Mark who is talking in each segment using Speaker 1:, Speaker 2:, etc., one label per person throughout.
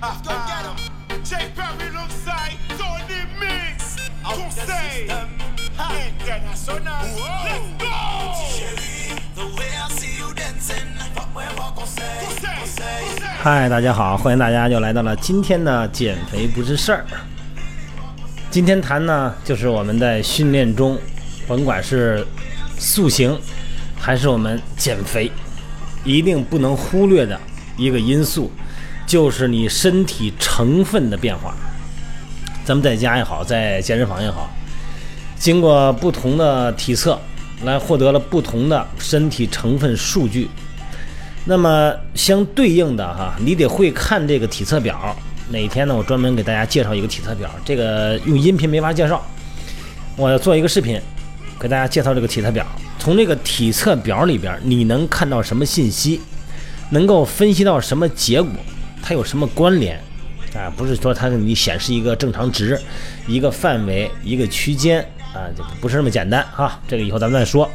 Speaker 1: Let's go!
Speaker 2: Chérie, the way I see you conseil.
Speaker 3: 嗨，大家好，欢迎大家又来到了今天的减肥不是事儿。今天谈呢，就是我们在训练中，甭管是塑形还是我们减肥，一定不能忽略的一个因素，就是你身体成分的变化。咱们在家也好，在健身房也好，经过不同的体测，来获得了不同的身体成分数据。那么相对应的哈，你得会看这个体测表。哪天呢，我专门给大家介绍一个体测表，这个用音频没法介绍，我要做一个视频，给大家介绍这个体测表。从这个体测表里边，你能看到什么信息？能够分析到什么结果？它有什么关联？啊，不是说它给你显示一个正常值、一个范围、一个区间啊，就不是那么简单哈。这个以后咱们再说。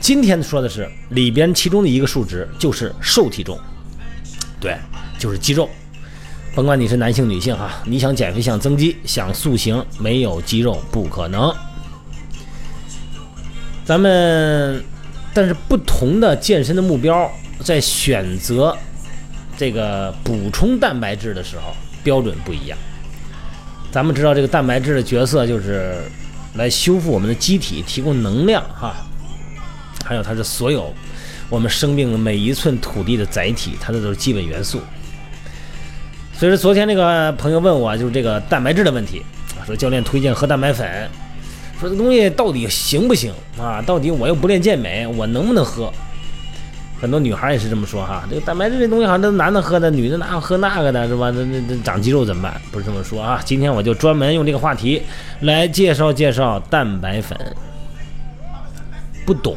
Speaker 3: 今天说的是里边其中的一个数值，就是瘦体重，对，就是肌肉。甭管你是男性女性哈，你想减肥、想增肌、想塑形，没有肌肉不可能。咱们，但是不同的健身的目标，在选择这个补充蛋白质的时候，标准不一样。咱们知道这个蛋白质的角色就是来修复我们的机体，提供能量哈。还有它是所有我们生命的每一寸土地的载体，它的都是基本元素。所以说，昨天那个朋友问我，就是这个蛋白质的问题，说教练推荐喝蛋白粉，说这东西到底行不行啊？到底我又不练健美，我能不能喝？很多女孩也是这么说哈，这个蛋白质这东西好像都男的喝的，女的哪有喝那个的，是吧？那那那长肌肉怎么办？不是这么说啊。今天我就专门用这个话题来介绍介绍蛋白粉。不懂、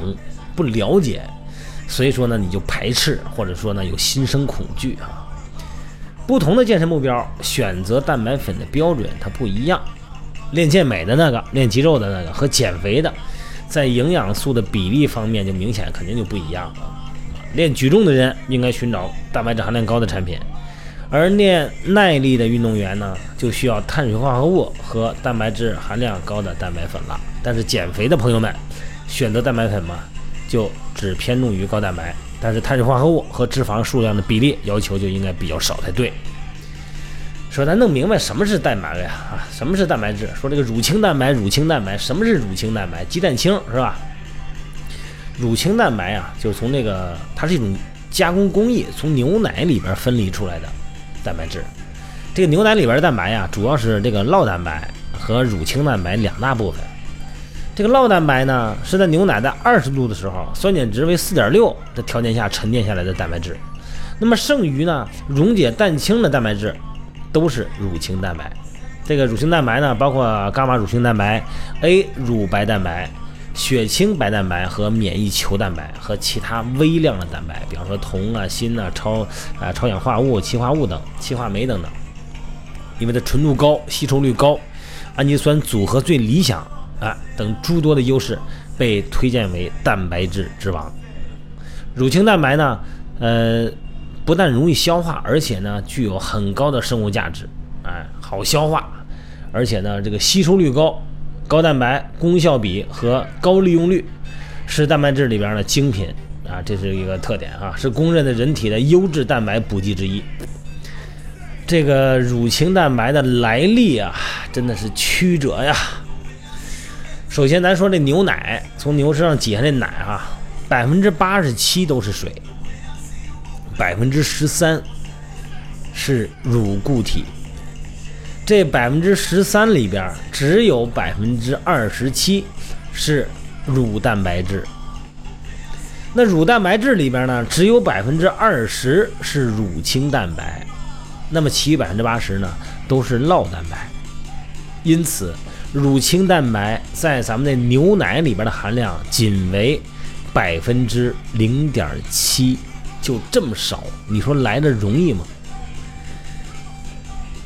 Speaker 3: 不了解，所以说呢，你就排斥，或者说呢有心生恐惧啊。不同的健身目标，选择蛋白粉的标准它不一样。练健美的那个，练肌肉的那个和减肥的，在营养素的比例方面就明显肯定就不一样了。练举重的人应该寻找蛋白质含量高的产品，而练耐力的运动员呢，就需要碳水化合物和蛋白质含量高的蛋白粉了。但是减肥的朋友们，选择蛋白粉嘛，就只偏重于高蛋白，但是碳水化合物和脂肪数量的比例要求就应该比较少才对。说咱弄明白什么是蛋白了呀？啊，什么是蛋白质？说这个乳清蛋白，乳清蛋白，什么是乳清蛋白？鸡蛋清是吧？乳清蛋白啊，就是从那个它是一种加工工艺，从牛奶里边分离出来的蛋白质。这个牛奶里边的蛋白呀，主要是这个酪蛋白和乳清蛋白两大部分。这个酪蛋白呢，是在牛奶在二十度的时候，酸碱值为四点六的条件下沉淀下来的蛋白质。那么剩余呢，溶解蛋清的蛋白质都是乳清蛋白。这个乳清蛋白呢，包括伽马乳清蛋白、A 乳白蛋白、血清白蛋白和免疫球蛋白和其他微量的蛋白，比方说铜啊、锌啊、超啊、超氧化物、歧化物等、气化酶等等。因为它纯度高、吸收率高、氨基酸组合最理想。啊，等诸多的优势被推荐为蛋白质之王。乳清蛋白呢，呃，不但容易消化，而且呢具有很高的生物价值，哎，好消化，而且呢这个吸收率高，高蛋白功效比和高利用率是蛋白质里边的精品啊，这是一个特点啊，是公认的人体的优质蛋白补剂之一。这个乳清蛋白的来历啊，真的是曲折呀。首先，咱说这牛奶从牛身上挤下这奶啊，百分之八十七都是水，百分之十三是乳固体。这百分之十三里边，只有百分之二十七是乳蛋白质。那乳蛋白质里边呢，只有百分之二十是乳清蛋白，那么其余百分之八十呢，都是酪蛋白。因此，乳清蛋白在咱们的牛奶里边的含量仅为百分之零点七，就这么少，你说来的容易吗？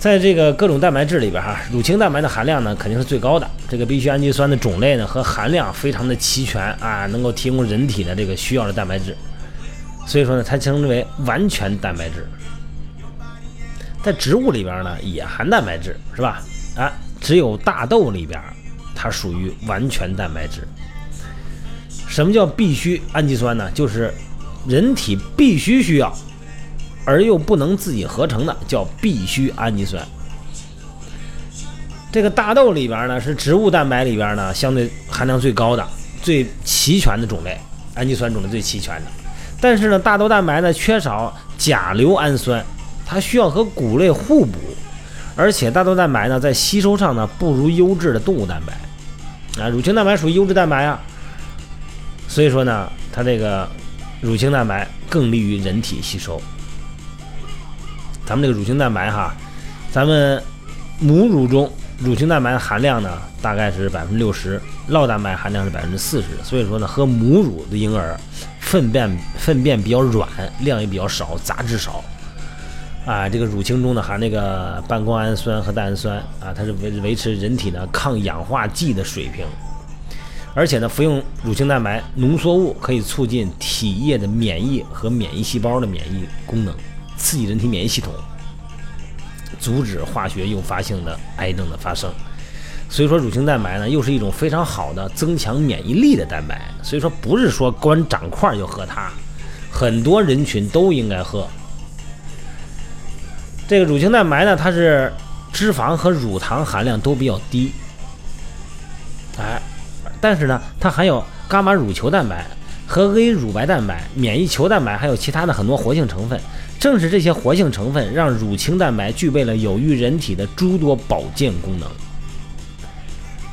Speaker 3: 在这个各种蛋白质里边哈，乳清蛋白的含量呢肯定是最高的。这个必需氨基酸的种类呢和含量非常的齐全啊，能够提供人体的这个需要的蛋白质。所以说呢，它称之为完全蛋白质。在植物里边呢也含蛋白质，是吧？啊，只有大豆里边它属于完全蛋白质。什么叫必需氨基酸呢？就是人体必须需要，而又不能自己合成的，叫必需氨基酸。这个大豆里边呢是植物蛋白里边呢相对含量最高的、最齐全的种类，氨基酸种类最齐全的。但是呢，大豆蛋白呢缺少甲硫氨酸，它需要和谷类互补，而且大豆蛋白呢在吸收上呢不如优质的动物蛋白啊，乳清蛋白属于优质蛋白啊，所以说呢，它这个乳清蛋白更利于人体吸收。咱们这个乳清蛋白哈，咱们母乳中。乳清蛋白的含量呢，大概是百分之六十，酪蛋白含量是百分之四十。所以说呢，喝母乳的婴儿，粪便粪便比较软，量也比较少，杂质少。啊，这个乳清中呢含那个半胱氨酸和蛋氨酸啊，它是维维持人体呢抗氧化剂的水平。而且呢，服用乳清蛋白浓缩物可以促进体液的免疫和免疫细胞的免疫功能，刺激人体免疫系统。阻止化学诱发性的癌症的发生，所以说乳清蛋白呢，又是一种非常好的增强免疫力的蛋白。所以说不是说光长块就喝它，很多人群都应该喝。这个乳清蛋白呢，它是脂肪和乳糖含量都比较低，哎，但是呢，它含有伽马乳球蛋白和 A 乳白蛋白、免疫球蛋白，还有其他的很多活性成分。正是这些活性成分，让乳清蛋白具备了有益人体的诸多保健功能。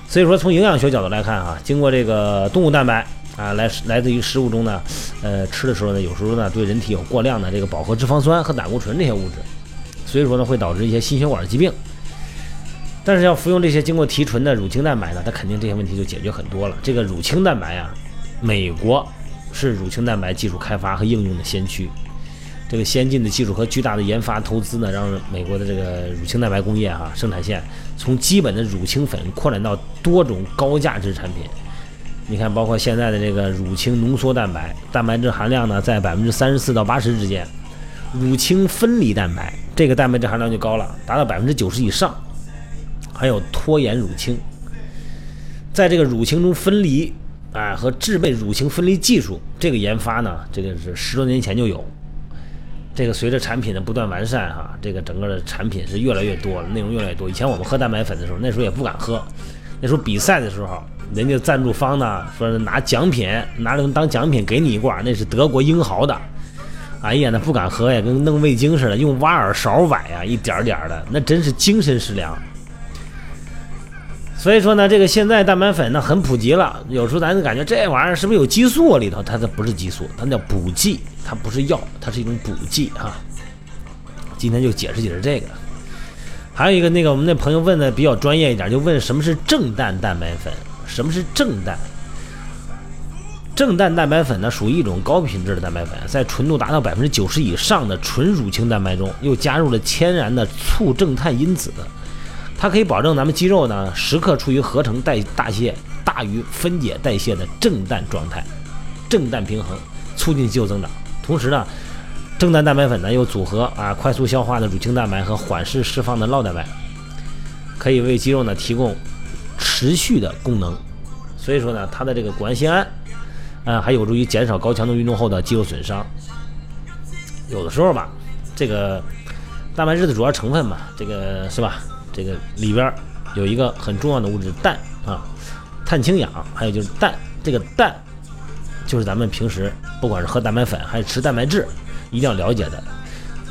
Speaker 3: 所以说，从营养学角度来看，啊，经过这个动物蛋白啊，来来自于食物中呢，呃，吃的时候呢，有时候呢，对人体有过量的这个饱和脂肪酸和胆固醇这些物质，所以说呢，会导致一些心血管疾病。但是要服用这些经过提纯的乳清蛋白呢，它肯定这些问题就解决很多了。这个乳清蛋白啊，美国是乳清蛋白技术开发和应用的先驱。这个先进的技术和巨大的研发投资呢，让美国的这个乳清蛋白工业哈生产线从基本的乳清粉扩展到多种高价值产品。你看，包括现在的这个乳清浓缩蛋白，蛋白质含量呢在百分之三十四到八十之间；乳清分离蛋白，这个蛋白质含量就高了，达到百分之九十以上。还有脱盐乳清，在这个乳清中分离，哎，和制备乳清分离技术，这个研发呢，这个是十多年前就有。这个随着产品的不断完善，哈，这个整个的产品是越来越多了，内容越来越多。以前我们喝蛋白粉的时候，那时候也不敢喝，那时候比赛的时候，人家赞助方呢说拿奖品，拿着当奖品给你一罐，那是德国英豪的，哎呀，那不敢喝呀，跟弄味精似的，用挖耳勺崴呀，一点点的，那真是精神食粮。所以说呢，这个现在蛋白粉呢很普及了，有时候咱就感觉这玩意儿是不是有激素里头？它这不是激素，它叫补剂，它不是药，它是一种补剂哈。今天就解释解释这个。还有一个那个我们那朋友问的比较专业一点，就问什么是正氮蛋白粉？什么是正氮？正氮蛋白粉呢属于一种高品质的蛋白粉，在纯度达到百分之九十以上的纯乳清蛋白中，又加入了天然的促正碳因子。它可以保证咱们肌肉呢时刻处于合成代大谢大于分解代谢的正氮状态，正氮平衡，促进肌肉增长。同时呢，正氮蛋白粉呢又组合啊快速消化的乳清蛋白和缓释释放的酪蛋白，可以为肌肉呢提供持续的功能。所以说呢，它的这个谷氨酰胺啊还有助于减少高强度运动后的肌肉损伤。有的时候吧，这个蛋白质的主要成分嘛，这个是吧？这个里边有一个很重要的物质氮啊，碳氢氧，还有就是氮。这个氮就是咱们平时不管是喝蛋白粉还是吃蛋白质，一定要了解的。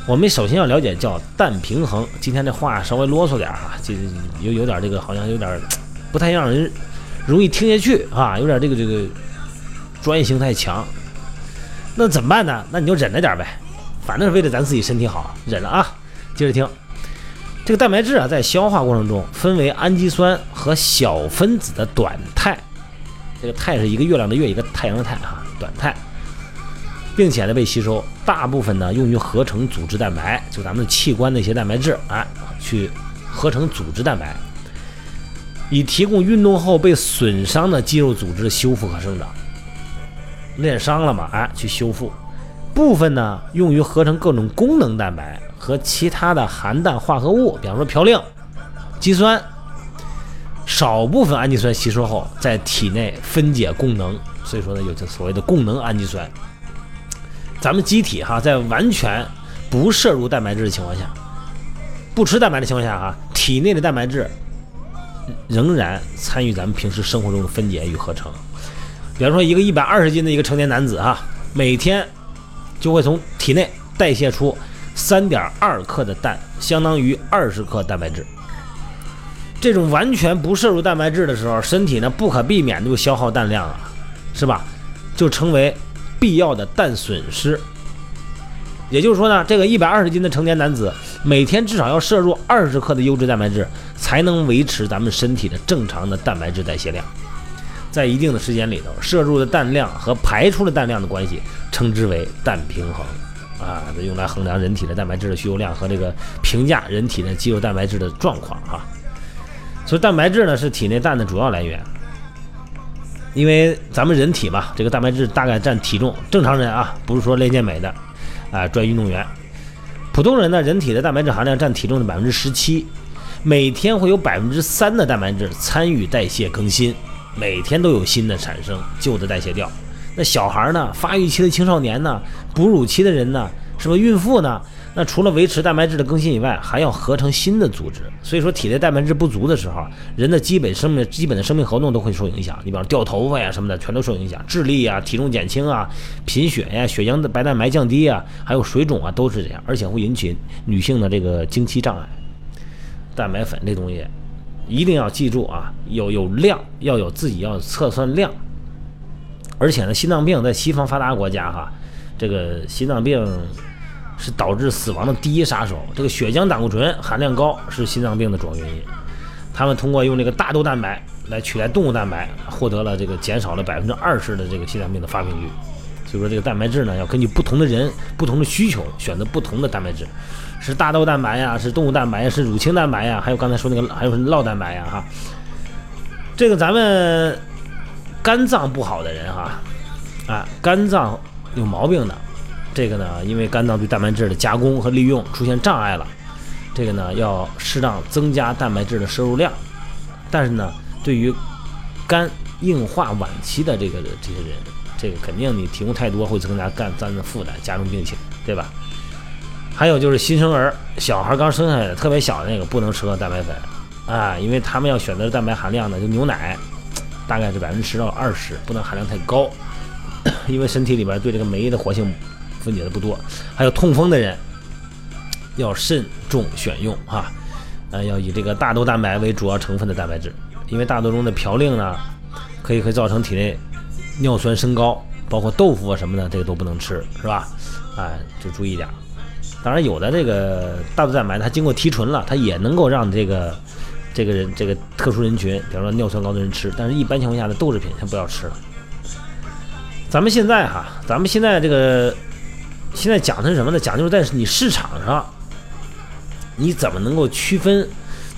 Speaker 3: 我们首先要了解叫氮平衡。今天这话稍微啰嗦点啊，就有有点这个好像有点不太让人容易听下去啊，有点这个这个专业性太强。那怎么办呢？那你就忍着点呗，反正是为了咱自己身体好，忍了啊。接着听。这个蛋白质啊，在消化过程中分为氨基酸和小分子的短肽，这个肽是一个月亮的月，一个太阳的太啊，短肽，并且呢被吸收，大部分呢用于合成组织蛋白，就咱们器官的一些蛋白质啊，去合成组织蛋白，以提供运动后被损伤的肌肉组织修复和生长。练伤了嘛，哎，去修复；部分呢用于合成各种功能蛋白和其他的含氮化合物，比方说嘌呤、肌酸。少部分氨基酸吸收后在体内分解功能，所以说呢有这所谓的功能氨基酸。咱们机体哈，在完全不摄入蛋白质的情况下，不吃蛋白的情况下哈，体内的蛋白质仍然参与咱们平时生活中的分解与合成。比方说，一个一百二十斤的一个成年男子哈，每天就会从体内代谢出三点二克的氮，相当于二十克蛋白质。这种完全不摄入蛋白质的时候，身体呢不可避免的就消耗氮量啊，是吧？就成为必要的氮损失。也就是说呢，这个一百二十斤的成年男子每天至少要摄入二十克的优质蛋白质，才能维持咱们身体的正常的蛋白质代谢量。在一定的时间里头，摄入的氮量和排出的氮量的关系，称之为氮平衡啊，用来衡量人体的蛋白质的需求量和这个评价人体的肌肉蛋白质的状况哈。所以蛋白质呢是体内氮的主要来源，因为咱们人体嘛，这个蛋白质大概占体重，正常人啊，不是说练健美的，啊，专运动员，普通人呢，人体的蛋白质含量占体重的百分之十七，每天会有百分之三的蛋白质参与代谢更新，每天都有新的产生，旧的代谢掉。那小孩呢，发育期的青少年呢，哺乳期的人呢，是不是孕妇呢？那除了维持蛋白质的更新以外，还要合成新的组织。所以说，体内蛋白质不足的时候，人的基本生命、基本的生命活动都会受影响。你比方掉头发呀什么的，全都受影响。智力啊、体重减轻啊、贫血呀、血浆的白蛋白降低啊，还有水肿啊，都是这样，而且会引起女性的这个经期障碍。蛋白粉这东西一定要记住啊，有有量，要有自己要测算量。而且呢，心脏病在西方发达国家哈，这个心脏病。是导致死亡的第一杀手。这个血浆胆固醇含量高是心脏病的主要原因。他们通过用这个大豆蛋白来取代动物蛋白，获得了这个减少了百分之二十的这个心脏病的发病率。所以说，这个蛋白质呢，要根据不同的人、不同的需求选择不同的蛋白质，是大豆蛋白呀，是动物蛋白呀，是乳清蛋白呀，还有刚才说那个还有酪蛋白呀，哈。这个咱们肝脏不好的人哈，啊，肝脏有毛病的。这个呢，因为肝脏对蛋白质的加工和利用出现障碍了，这个呢要适当增加蛋白质的摄入量。但是呢，对于肝硬化晚期的这个这些人，这个肯定你提供太多会增加肝脏的负担，加重病情，对吧？还有就是新生儿，小孩刚生下来特别小的那个不能吃喝蛋白粉啊，因为他们要选择的蛋白含量呢，就牛奶大概是百分之十到二十，不能含量太高，因为身体里边对这个酶的活性。分解的不多，还有痛风的人要慎重选用哈，呃，要以这个大豆蛋白为主要成分的蛋白质，因为大豆中的嘌呤呢，可以会造成体内尿酸升高，包括豆腐啊什么的，这个都不能吃，是吧？哎，就注意点。当然，有的这个大豆蛋白它经过提纯了，它也能够让这个这个人这个特殊人群，比方说尿酸高的人吃，但是一般情况下的豆制品先不要吃了。咱们现在哈，咱们现在这个。现在讲的是什么呢？讲就是在你市场上，你怎么能够区分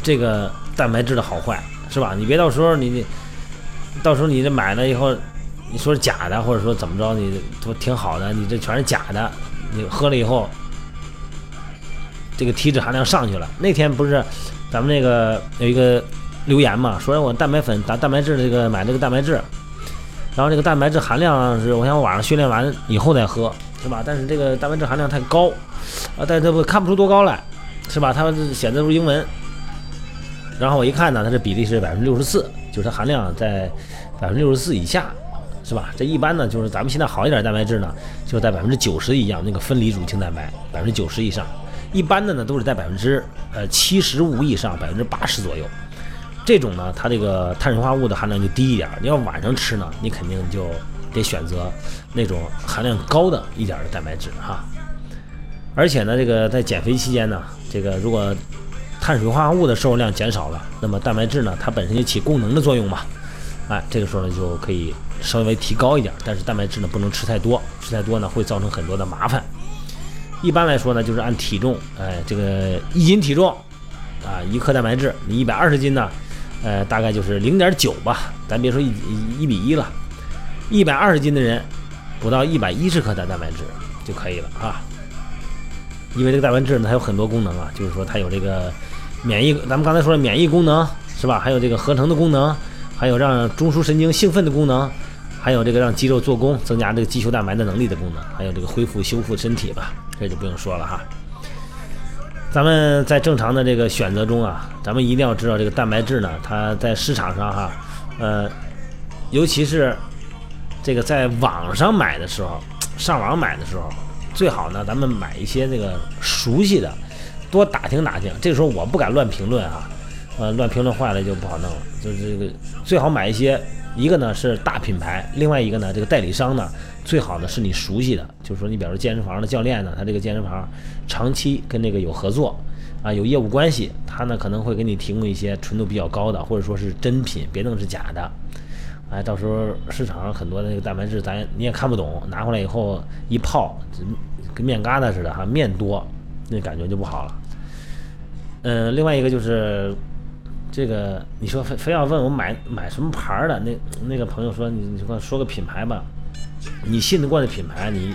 Speaker 3: 这个蛋白质的好坏，是吧？你别到时候你你，到时候你这买了以后，你说是假的，或者说怎么着，你都挺好的，你这全是假的，你喝了以后，这个体脂含量上去了。那天不是咱们那个有一个留言嘛，说我蛋白粉打蛋白质这个买这个蛋白质，然后这个蛋白质含量是，我想晚上训练完以后再喝。是吧？但是这个蛋白质含量太高，啊，但这不看不出多高来，是吧？它显示出英文，然后我一看呢，它这比例是百分之六十四，就是它含量在百分之六十四以下，是吧？这一般呢，就是咱们现在好一点蛋白质呢，就在百分之九十以上，那个分离乳清蛋白百分之九十以上，一般的呢都是在百分之呃七十五以上，百分之八十左右。这种呢，它这个碳水化合物的含量就低一点。你要晚上吃呢，你肯定就。得选择那种含量高的一点的蛋白质哈，而且呢，这个在减肥期间呢，这个如果碳水化合物的摄入量减少了，那么蛋白质呢，它本身就起供能的作用嘛，哎，这个时候呢就可以稍微提高一点，但是蛋白质呢不能吃太多，吃太多呢会造成很多的麻烦。一般来说呢，就是按体重，哎，这个一斤体重啊，一克蛋白质，你一百二十斤呢，呃，大概就是零点九吧，咱别说一一比一了。一百二十斤的人，不到一百一十克的蛋白质，就可以了啊。因为这个蛋白质呢，它有很多功能啊，就是说它有这个免疫，咱们刚才说的免疫功能是吧？还有这个合成的功能，还有让中枢神经兴奋的功能，还有这个让肌肉做工、增加这个肌球蛋白的能力的功能，还有这个恢复修复身体吧，这就不用说了哈。咱们在正常的这个选择中啊，咱们一定要知道这个蛋白质呢，它在市场上哈，呃，尤其是这个在网上买的时候，上网买的时候，最好呢，咱们买一些那个熟悉的，多打听打听。这个时候我不敢乱评论啊，呃，乱评论坏了就不好弄了。就是这个最好买一些，一个呢是大品牌，另外一个呢这个代理商呢。最好呢是你熟悉的，就是说你比如说健身房的教练呢，他这个健身房长期跟那个有合作啊，有业务关系，他呢可能会给你提供一些纯度比较高的，或者说是真品，别弄是假的。哎，到时候市场上很多的那个蛋白质，咱你也看不懂，拿回来以后一泡，跟面疙瘩似的哈，面多，那感觉就不好了。嗯，另外一个就是这个，你说非非要问我买买什么牌的，那那个朋友说你你给我说个品牌吧。你信得过的品牌，你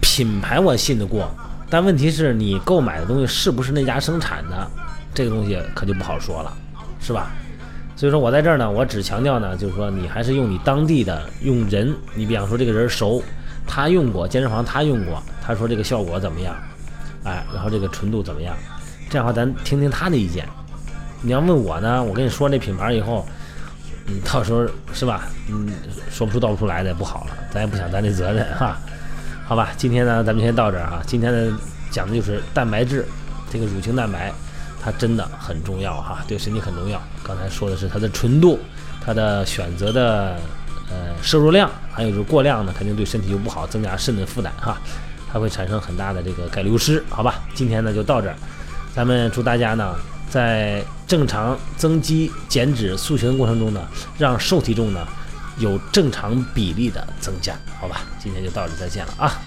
Speaker 3: 品牌我信得过，但问题是你购买的东西是不是那家生产的，这个东西可就不好说了，是吧？所以说我在这儿呢，我只强调呢，就是说你还是用你当地的用人，你比方说这个人熟，他用过健身房，他用过，他说这个效果怎么样？哎，然后这个纯度怎么样？这样的话咱听听他的意见。你要问我呢，我跟你说这品牌以后。嗯，到时候是吧？嗯，说不出道不出来的也不好了，咱也不想担这责任哈。好吧，今天呢，咱们先到这儿哈。今天呢，讲的就是蛋白质，这个乳清蛋白，它真的很重要哈，对身体很重要。刚才说的是它的纯度，它的选择的呃摄入量，还有就是过量呢，肯定对身体就不好，增加肾的负担哈，它会产生很大的这个钙流失。好吧，今天呢就到这儿，咱们祝大家呢。在正常增肌、减脂、塑形的过程中呢，让瘦体重呢有正常比例的增加，好吧？今天就到这，再见了啊！